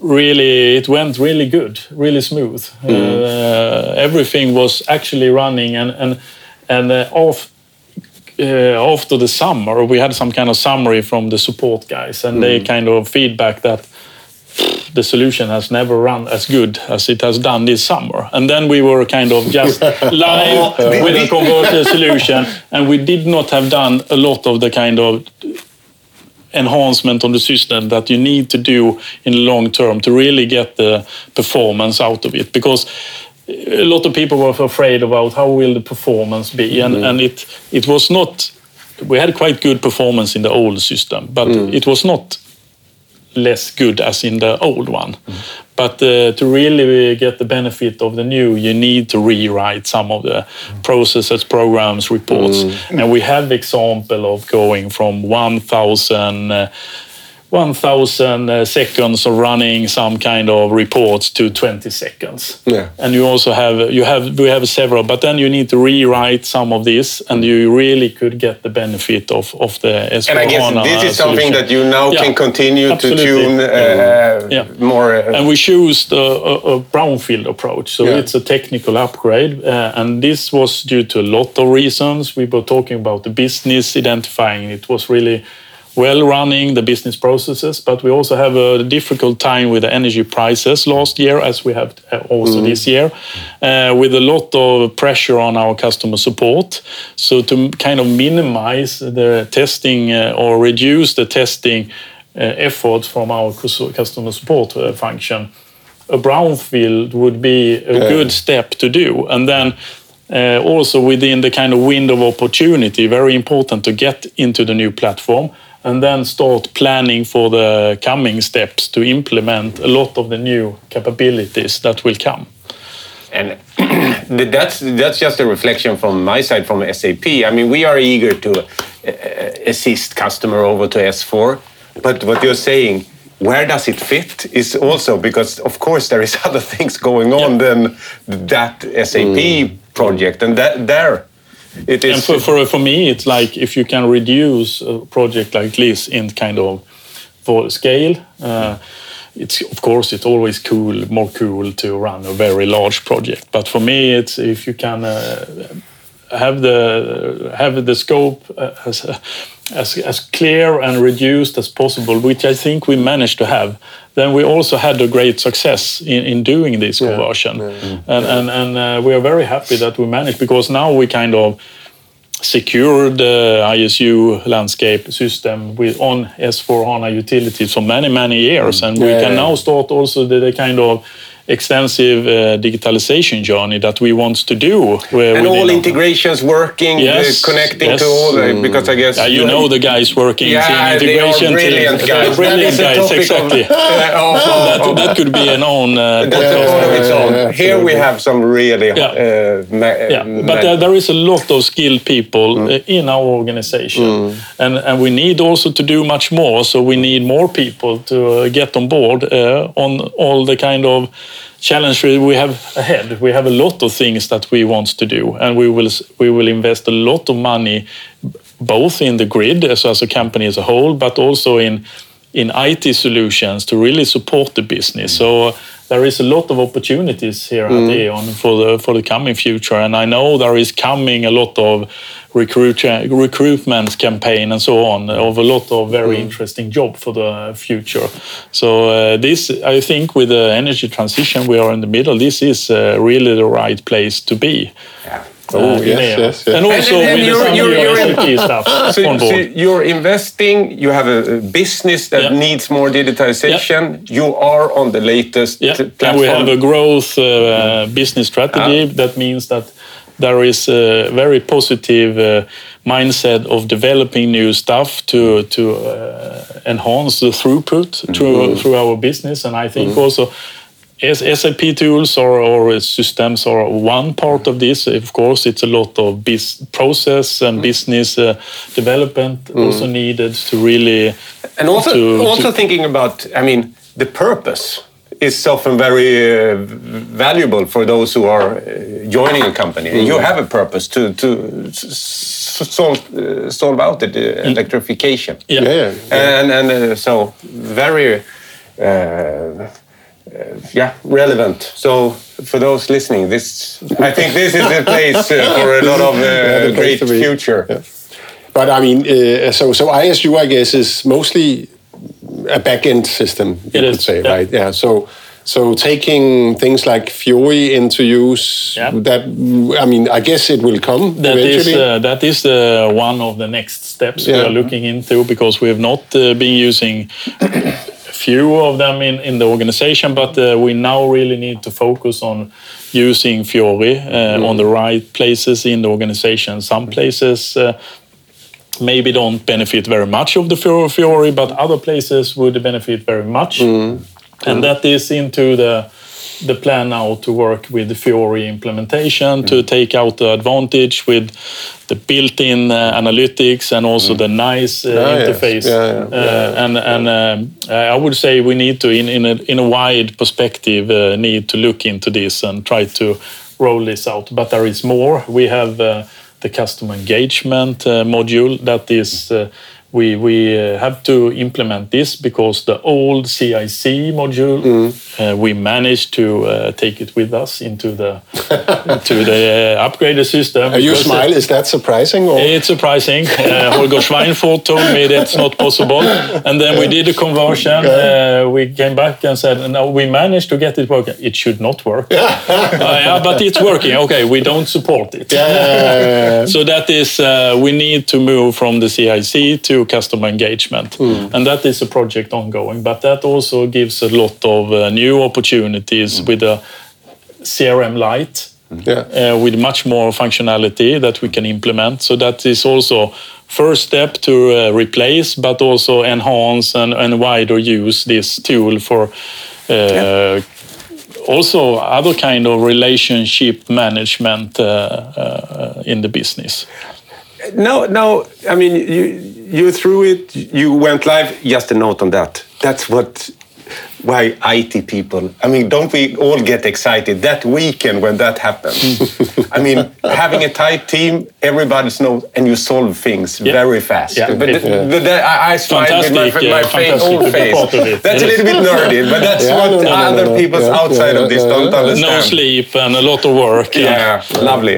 really it went really good really smooth. Uh, everything was actually running and and and uh, off uh, after the summer, we had some kind of summary from the support guys, and they kind of feedback that the solution has never run as good as it has done this summer. And then we were kind of just live with a converter solution, and we did not have done a lot of the kind of enhancement on the system that you need to do in the long term to really get the performance out of it. Because a lot of people were afraid about how will the performance be, and, mm-hmm. and it it was not. We had quite good performance in the old system, but mm. it was not less good as in the old one. But uh, to really get the benefit of the new, you need to rewrite some of the processes, programs, reports. And we have the example of going from 1,000 uh, 1,000 uh, seconds of running some kind of reports to 20 seconds. Yeah. And you also have you have we have several, but then you need to rewrite some of this, and you really could get the benefit of of the S4HANA And I guess this is something solution. that you now Yeah, can continue to tune uh, Yeah. more. Uh, and we chose a, a, a brownfield approach. So it's a technical upgrade. Uh, and this was due to a lot of reasons. We were talking about the business, identifying it was really well running, the business processes. But we also have a difficult time with the energy prices last year, as we have uh, also this year, uh, with a lot of pressure on our customer support. So to kind of minimize the testing uh, or reduce the testing uh, effort from our customer support uh, function, a brownfield would be a good step to do. And then uh, also within the kind of window of opportunity, very important to get into the new platform and then start planning for the coming steps to implement a lot of the new capabilities that will come. And that's that's just a reflection from my side from SAP. I mean, we are eager to uh, assist customer over to S4, but what you're saying, where does it fit, is also because of course there is other things going on than that SAP project, and that there it is. And for, for, for me, it's like if you can reduce a project like this in kind of for scale, uh, it's of course it's always cool, more cool to run a very large project. But for me, it's if you can uh, have the have the scope uh, as as as clear and reduced as possible, which I think we managed to have. Then we also had a great success in, in doing this conversion, and and and uh, we are very happy that we managed because now we kind of secured the ISU landscape system with on S4 HANA utilities for many many years, and we can yeah. now start also the, the kind of extensive uh, digitalization journey that we want to do. where and within all our- integrations working, Yes, uh, connecting yes. to all, the, because I guess Yeah, you know the guys working Yeah, in they are integration brilliant team. guys. Brilliant That is guys, topic of- exactly. Uh, that, that could be an own uh, That's podcast. a part of its own. yeah, Here we have some really Yeah. uh, ma- Yeah, uh, but ma- uh, there is a lot of skilled people uh, in our organization, and and we need also to do much more. So we need more people to uh, get on board uh, on all the kind of challenge we have ahead. We have a lot of things that we want to do, and we will we will invest a lot of money both in the grid as, as a company as a whole, but also in in IT solutions to really support the business. So uh, there is a lot of opportunities here at E.ON for the for the coming future, and I know there is coming a lot of recruit recruitment campaign and so on of a lot of very interesting job for the future. So uh, this, I think, with the energy transition we are in the middle, this is uh, really the right place to be. Yeah. Oh, uh, yes, yes, yes. And also And- and with you're- you're- new you're- SAP stuff So, on so you're investing, you have a a business that Yeah. needs more digitization, you are on the latest Yeah, t- and we have a growth uh, business strategy. That means that there is a very positive uh, mindset of developing new stuff to to uh, enhance the throughput through through our business. And I think also. As SAP tools or, or systems are one part of this. Of course, it's a lot of bus- process and business uh, development also needed to really and also, to- also to- thinking about, I mean, the purpose is often very uh, valuable for those who are uh, joining a company. And you have a purpose to to s- s- solve uh, solve out the uh, electrification. Yeah. Yeah, yeah, yeah. and and uh, so very uh, uh, yeah relevant so for those listening this i think this is the place uh, for a lot of uh, the place great future Yeah. but I mean, uh, so so ISU, I guess, is mostly a back-end system. You It could is, say, yeah. right? Yeah. So. So taking things like Fiori into use, Yeah. that I mean, I guess it will come That is eventually. uh, that is the one of the next steps we are looking into because we have not uh, been using few of them in, in the organization, but uh, we now really need to focus on using Fiori uh, on the right places in the organization. Some places uh, maybe don't benefit very much of the Fiori, Fiori, but other places would benefit very much. And that is into the the plan now to work with the Fiori implementation to take out the advantage with the built-in uh, analytics and also the nice uh, Ah, yes. interface. Yeah, yeah, Uh, and and um, I would say we need to, in in a, in a wide perspective, uh, need to look into this and try to roll this out. But there is more. We have uh, the customer engagement module that is. We we uh, have to implement this because the old CIC module uh, we managed to uh, take it with us into the into the uh, upgraded system. Are you uh, smile? Is that surprising? Or? it's surprising. Uh, Holger Schweinfurt told me that's not possible. And then we did a conversion. Uh, we came back and said, no, we managed to get it working. It should not work. yeah, but it's working. Okay, we don't support it. Yeah. So that is, uh, we need to move from the CIC to customer engagement. And that is a project ongoing. But that also gives a lot of uh, new opportunities with the CRM light, yeah. uh, with much more functionality that we can implement. So that is also first step to uh, replace, but also enhance and, and wider use this tool for uh, also other kind of relationship management uh, uh, in the business. No, no. I mean, you you threw it. You went live. Just a note on that. That's what. Why IT people? I mean, don't we all get excited that weekend when that happens? I mean, having a tight team, everybody knows, and you solve things Yeah. very fast. Yeah. But It- the, the, the, I, I smile with my, Fantastic, my fa- fantastic own to be face. of it. That's a little bit nerdy, but that's Yeah, what no, no, other no, people Yeah, outside yeah, of this yeah, don't yeah. understand. No sleep and a lot of work. Yeah, lovely.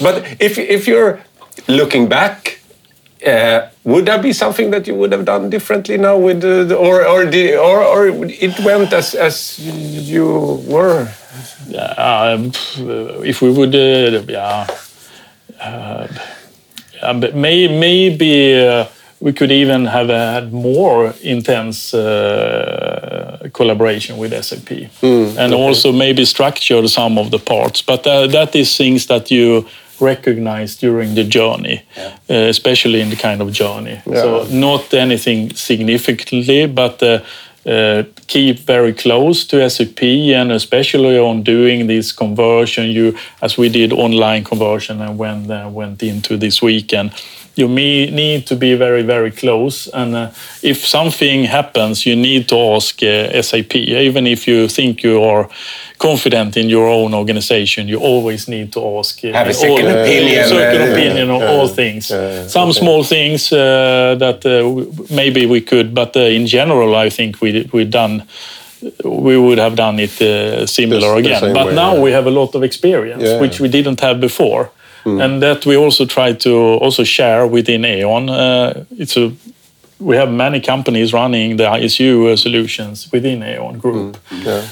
But if if you're looking back, uh, would there be something that you would have done differently now with or or, the, or or it went as as you were? um, if we would, uh, yeah, uh, but may, maybe uh, we could even have uh, had more intense uh, collaboration with SAP, and also maybe structure some of the parts. But uh, that is things that you recognize during the journey, uh, especially in the kind of journey. So not anything significantly, but. Uh, uh, keep very close to SAP and especially on doing this conversion. You, as we did online conversion and when uh, went into this weekend, you me- need to be very very close. And uh, if something happens, you need to ask uh, SAP. Even if you think you are confident in your own organization, you always need to ask. Uh, Have a second all- opinion, Second uh, opinion on all things. Some small things uh, that uh, maybe we could, but uh, in general, I think we we done. We would have done it uh, similar again, but way, now yeah. we have a lot of experience, Yeah. which we didn't have before, and that we also try to also share within E.ON. Uh, it's a we have many companies running the ISU uh, solutions within E.ON Group,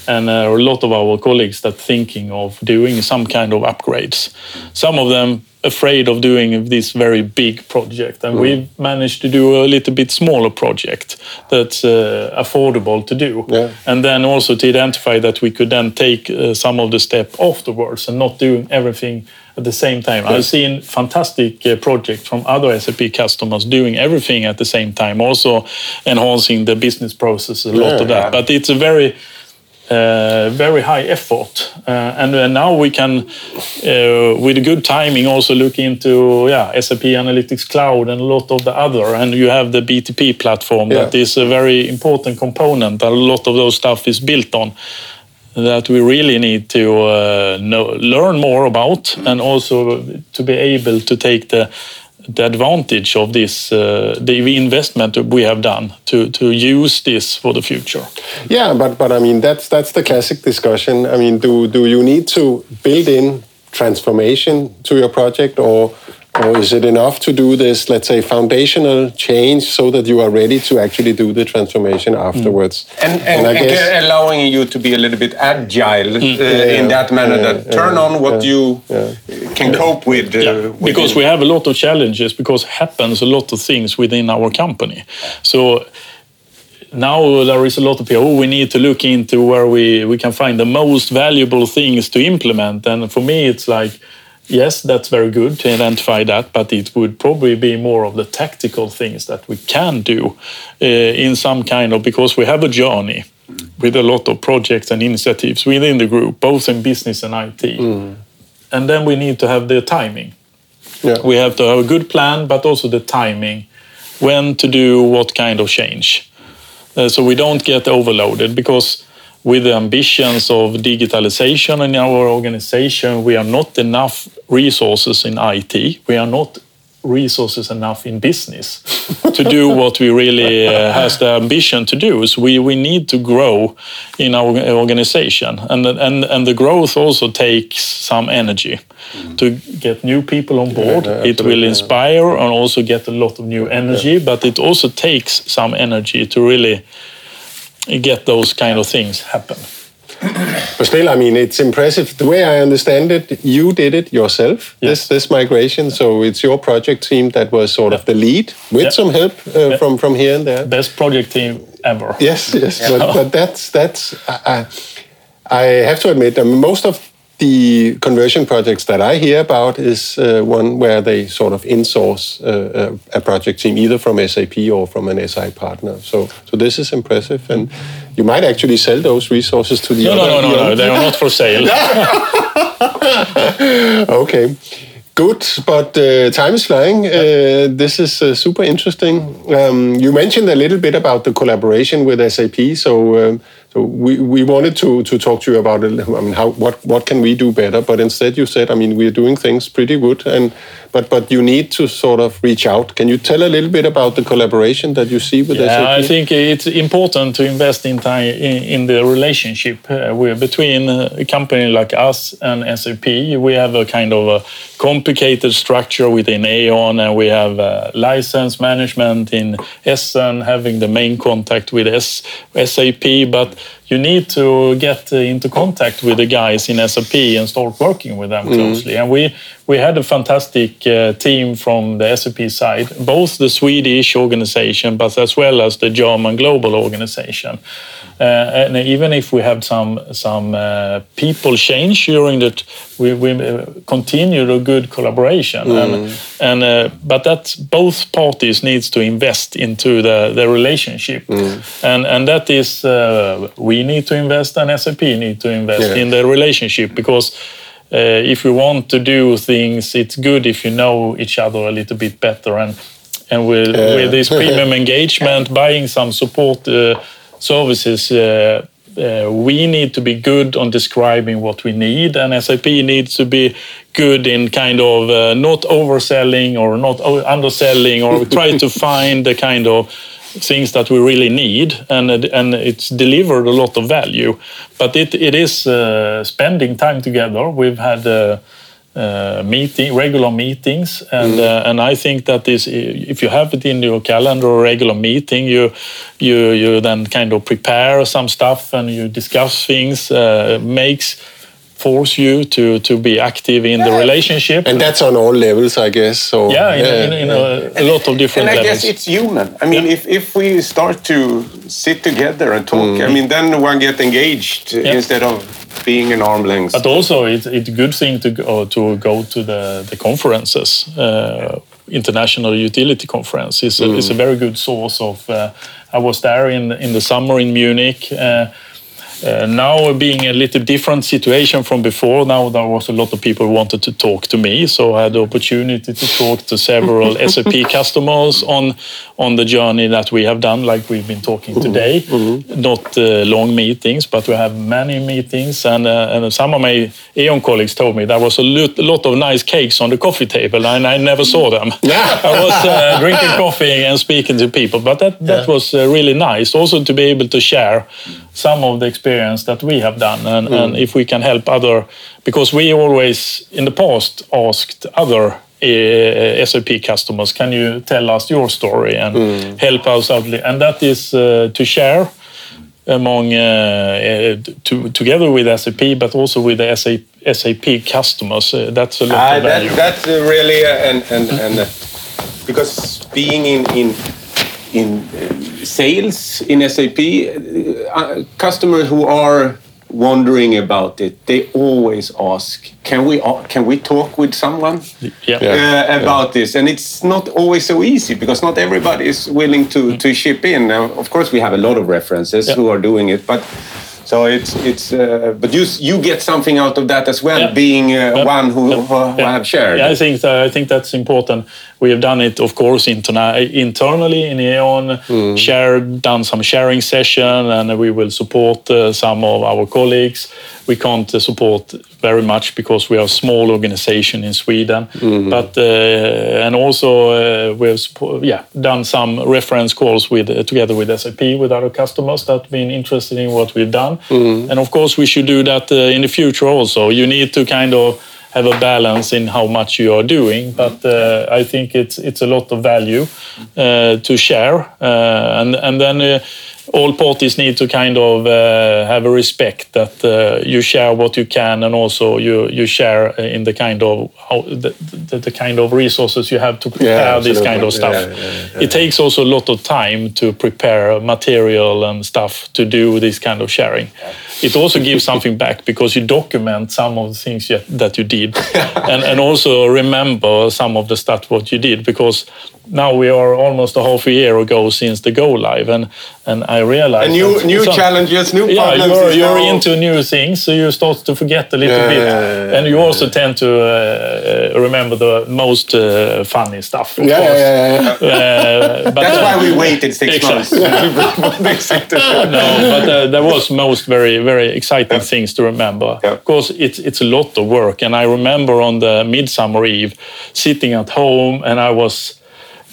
and uh, a lot of our colleagues that thinking of doing some kind of upgrades. Some of them afraid of doing this very big project, and we've managed to do a little bit smaller project that's uh, affordable to do, Yeah. and then also to identify that we could then take uh, some of the step afterwards and not doing everything at the same time. I've seen fantastic uh, projects from other SAP customers doing everything at the same time, also enhancing the business process a lot Yeah, of that. yeah. But it's a very uh, very high effort, uh, and uh, now we can, uh, with good timing, also look into yeah SAP Analytics Cloud and a lot of the other. And you have the BTP platform that Yeah. is a very important component. A lot of those stuff is built on that we really need to uh, know, learn more about and also to be able to take the the advantage of this uh, the investment we have done to to use this for the future. Yeah, but but I mean that's that's the classic discussion. I mean, do do you need to build in transformation to your project, or Or is it enough to do this, let's say, foundational change so that you are ready to actually do the transformation afterwards? And, and, and, and allowing you to be a little bit agile uh, yeah, in that manner, yeah, that turn on what you can cope with. Uh, because we have a lot of challenges, because happens a lot of things within our company. So now there is a lot of people, oh, we need to look into where we, we can find the most valuable things to implement. And for me, it's like, yes, that's very good to identify that, but it would probably be more of the tactical things that we can do uh, in some kind of, because we have a journey with a lot of projects and initiatives within the group, both in business and IT. Mm. And then we need to have the timing. Yeah. We have to have a good plan, but also the timing when to do what kind of change. Uh, so we don't get overloaded because with the ambitions of digitalization in our organization, we are not enough resources in IT. We are not resources enough in business to do what we really uh, has the ambition to do. So we, we need to grow in our organization, and and and the growth also takes some energy mm. to get new people on board. Yeah, it will inspire and also get a lot of new energy, yeah. but it also takes some energy to really get those kind of things happen. But still, I mean, it's impressive. The way I understand it, you did it yourself, yes. this, this migration. So it's your project team that was sort of the lead with some help uh, from, from here and there. Best project team ever. Yes, yes. But, but that's, that's I, I have to admit, I mean, most of the conversion projects that I hear about is uh, one where they sort of insource uh, a project team either from SAP or from an SI partner. So, so this is impressive, and you might actually sell those resources to the no, other. No, no, no, no, they are not for sale. okay. Good, but uh, time is flying. Uh, this is uh, super interesting. Um, you mentioned a little bit about the collaboration with SAP. So, um, so we, we wanted to, to talk to you about. I mean, how what what can we do better? But instead, you said, I mean, we're doing things pretty good, and but but you need to sort of reach out. Can you tell a little bit about the collaboration that you see with yeah, SAP? I think it's important to invest in time in, in the relationship uh, between a company like us and SAP. We have a kind of a complicated structure within E.ON, and we have license management in Essen, having the main contact with S, SAP, but you need to get uh, into contact with the guys in SAP and start working with them mm. closely. And we we had a fantastic uh, team from the SAP side, both the Swedish organization, but as well as the German global organization. Uh, and even if we had some some uh, people change during that, we, we uh, continued a good collaboration. Mm. And, and uh, but that both parties needs to invest into the, the relationship, mm. and and that is uh, we need to invest and SAP need to invest yeah. in the relationship because. Uh, if you want to do things, it's good if you know each other a little bit better. And and with, with this premium engagement, buying some support uh, services, uh, uh, we need to be good on describing what we need, and SAP needs to be good in kind of uh, not overselling or not underselling, or try to find the kind of things that we really need, and and it's delivered a lot of value. But it it is uh, spending time together. We've had. Uh, uh, meeting regular meetings and mm. uh, and I think that is if you have it in your calendar or regular meeting you you you then kind of prepare some stuff and you discuss things uh, makes force you to to be active in the relationship and that's on all levels i guess so yeah in, yeah, in, in yeah. A, a, lot of different and i levels. guess it's human i mean yeah. if, if we start to sit together and talk mm. i mean then one get engaged instead of being an arm length. But also, it's it's a good thing to go to go to the the conferences. Uh, international utility conference is a, mm. is a very good source of. Uh, I was there in in the summer in Munich. Uh, uh, now being a little different situation from before, now there was a lot of people wanted to talk to me, so I had the opportunity to talk to several SAP customers on on the journey that we have done, like we've been talking mm-hmm. today. Mm-hmm. Not uh, long meetings, but we have many meetings, and, uh, and some of my E.ON colleagues told me there was a lot of nice cakes on the coffee table, and I never saw them. I was uh, drinking coffee and speaking to people, but that that yeah. was uh, really nice. Also to be able to share some of the experience that we have done and, mm. and, if we can help other because we always in the past asked other uh, SAP customers. Can you tell us your story and help us out? And that is uh, to share among uh, to, together with SAP, but also with the SAP, SAP customers. That's a lot Ah, of value. that, that's really uh, and and because being in in in uh, sales in SAP, uh, uh, customers who are wondering about it, they always ask, "Can we uh, can we talk with someone?" yeah. Yeah. uh, about this, and it's not always so easy because not everybody is willing to to ship in. Now, of course, we have a lot of references Yeah. who are doing it, but so it's it's. Uh, but you you get something out of that as well, Yeah. being uh, Yeah. one who, who Yeah. have shared. Yeah, I think that, I think that's important. We have done it, of course, interna- internally in E.ON. Shared, done some sharing session, and we will support uh, some of our colleagues. We can't uh, support very much because we are a small organization in Sweden. But uh, and also uh, we have yeah done some reference calls with uh, together with SAP with other customers that have been interested in what we've done. And of course, we should do that uh, in the future also. You need to kind of have a balance in how much you are doing. But uh, I think it's it's a lot of value uh, to share, uh, and and then. All parties need to kind of uh, have a respect that uh, you share what you can, and also you you share in the kind of how the, the, the kind of resources you have to prepare this kind of stuff. Yeah, yeah, It takes also a lot of time to prepare material and stuff to do this kind of sharing. It also gives something back because you document some of the things you, that you did, and and also remember some of the stuff what you did because now we are almost a half a year ago since the go live, and and I realized And new that new some- challenges, new yeah, problems. you're, you're now- into new things, so you start to forget a little Yeah, bit, yeah, yeah, yeah, and you also tend to uh, uh, remember the most uh, funny stuff. Of Yeah, course. yeah, yeah, yeah. Uh, but, That's uh, why we waited six Exactly. months. no, but uh, there was most very very exciting things to remember. Yeah. Of course, it's it's a lot of work, and I remember on the midsummer eve, sitting at home, and I was.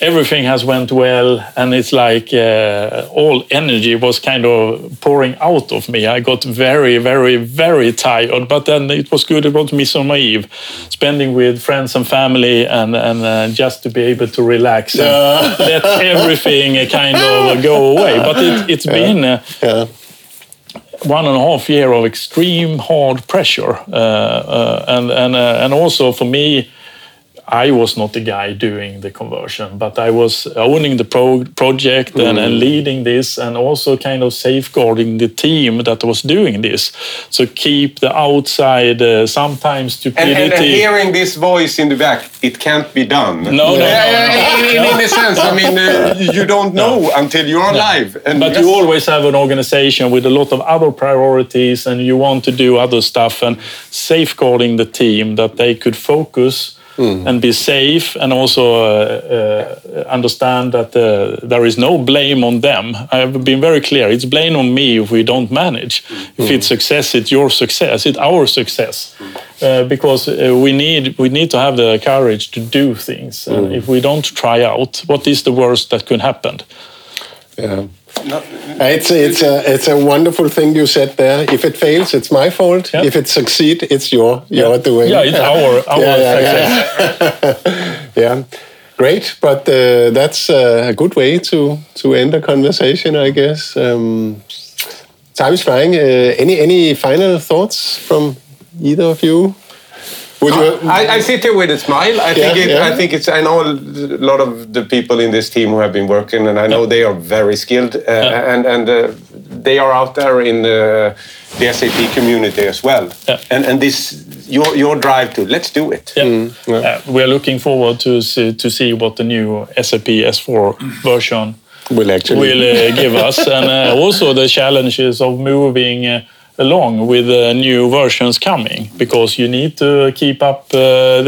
Everything has went well, and it's like uh, all energy was kind of pouring out of me. I got very, very, very tired, but then it was good. It was midsummer naive spending with friends and family, and and uh, just to be able to relax and let everything kind of go away. But it, it's been. Uh, yeah. one and a half year of extreme hard pressure, uh, uh, and and uh, and also for me, I was not the guy doing the conversion, but I was owning the pro- project and, and leading this, and also kind of safeguarding the team that was doing this. So keep the outside, uh, sometimes And, stupidity. and, and hearing this voice in the back, it can't be done. No, no, Yeah, no, no, in, in, in a sense, I mean, uh, you don't know until you're alive. And But you always have an organization with a lot of other priorities, and you want to do other stuff, and safeguarding the team that they could focus and be safe, and also uh, uh, understand that uh, there is no blame on them. I've been very clear: it's blame on me if we don't manage. If it's success, it's your success. It's our success. Uh, because we need we need to have the courage to do things. And if we don't try out, what is the worst that could happen? Yeah. It's it's a it's a wonderful thing you said there. If it fails, it's my fault. Yeah. If it succeeds, it's your your doing. Yeah, it's our our Yeah, success. yeah, great. But uh, that's uh, a good way to to end a conversation, I guess. Um, time is flying. Uh, any any final thoughts from either of you? Would you? I, I sit here with a smile. I think it, yeah. I think it's. I know a lot of the people in this team who have been working, and I know they are very skilled, uh, and and uh, they are out there in the, the SAP community as well. Yeah. And and this your your drive to let's do it. Yeah. Uh, we are looking forward to see, to see what the new SAP S4 version Will actually. will uh, give us, and uh, also the challenges of moving uh, along with uh, new versions coming, because you need to keep up uh,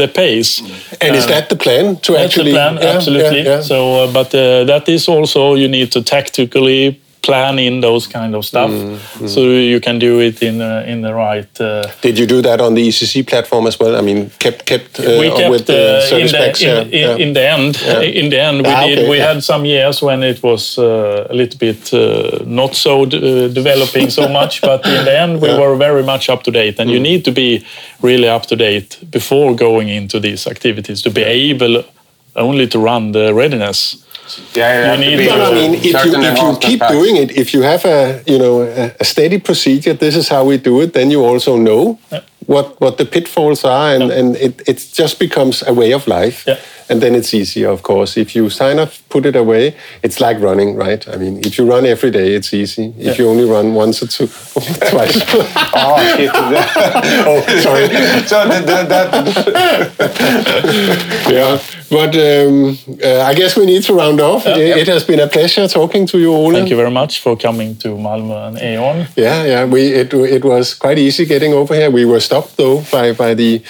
the pace. and is Uh, that the plan to That's actually? the plan, Yeah, absolutely. yeah, yeah. So, uh, but uh, that is also you need to tactically plan in those kind of stuff, Mm, so you can do it in uh, in the right. Uh, Did you do that on the ECC platform as well? I mean, kept kept uh, we kept with the uh, in, the, packs, in, yeah, in, yeah. in the end. In the end, we Ah, did. okay, we yeah. had some years when it was uh, a little bit uh, not so uh, developing so much, but in the end, we Yeah. were very much up to date. And you need to be really up to date before going into these activities to be able only to run the readiness. Yeah, you have to need to- No, I mean, if you, if you keep packs. doing it, if you have a you know a, a steady procedure, this is how we do it. Then you also know what what the pitfalls are, and and it it just becomes a way of life. Yeah. And then it's easier, of course. If you sign up, put it away. It's like running, right? I mean, if you run every day, it's easy. If you only run once or two, twice. Oh, shit. oh, sorry. so that, that, that Yeah, but um, uh, I guess we need to round off. it, it has been a pleasure talking to you, Ole. Thank you very much for coming to Malmö and E.ON. Yeah, yeah. We it it was quite easy getting over here. We were stopped though by by the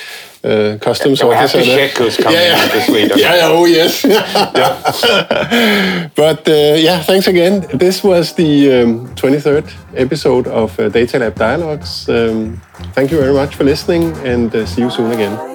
uh, customs we have officer. to check who's coming yeah, yeah. into Sweden. yeah, yeah, oh yes. but uh, yeah, thanks again. This was the um, 23rd episode of uh, Data Lab Dialogues. Um, thank you very much for listening, and uh, see you soon again.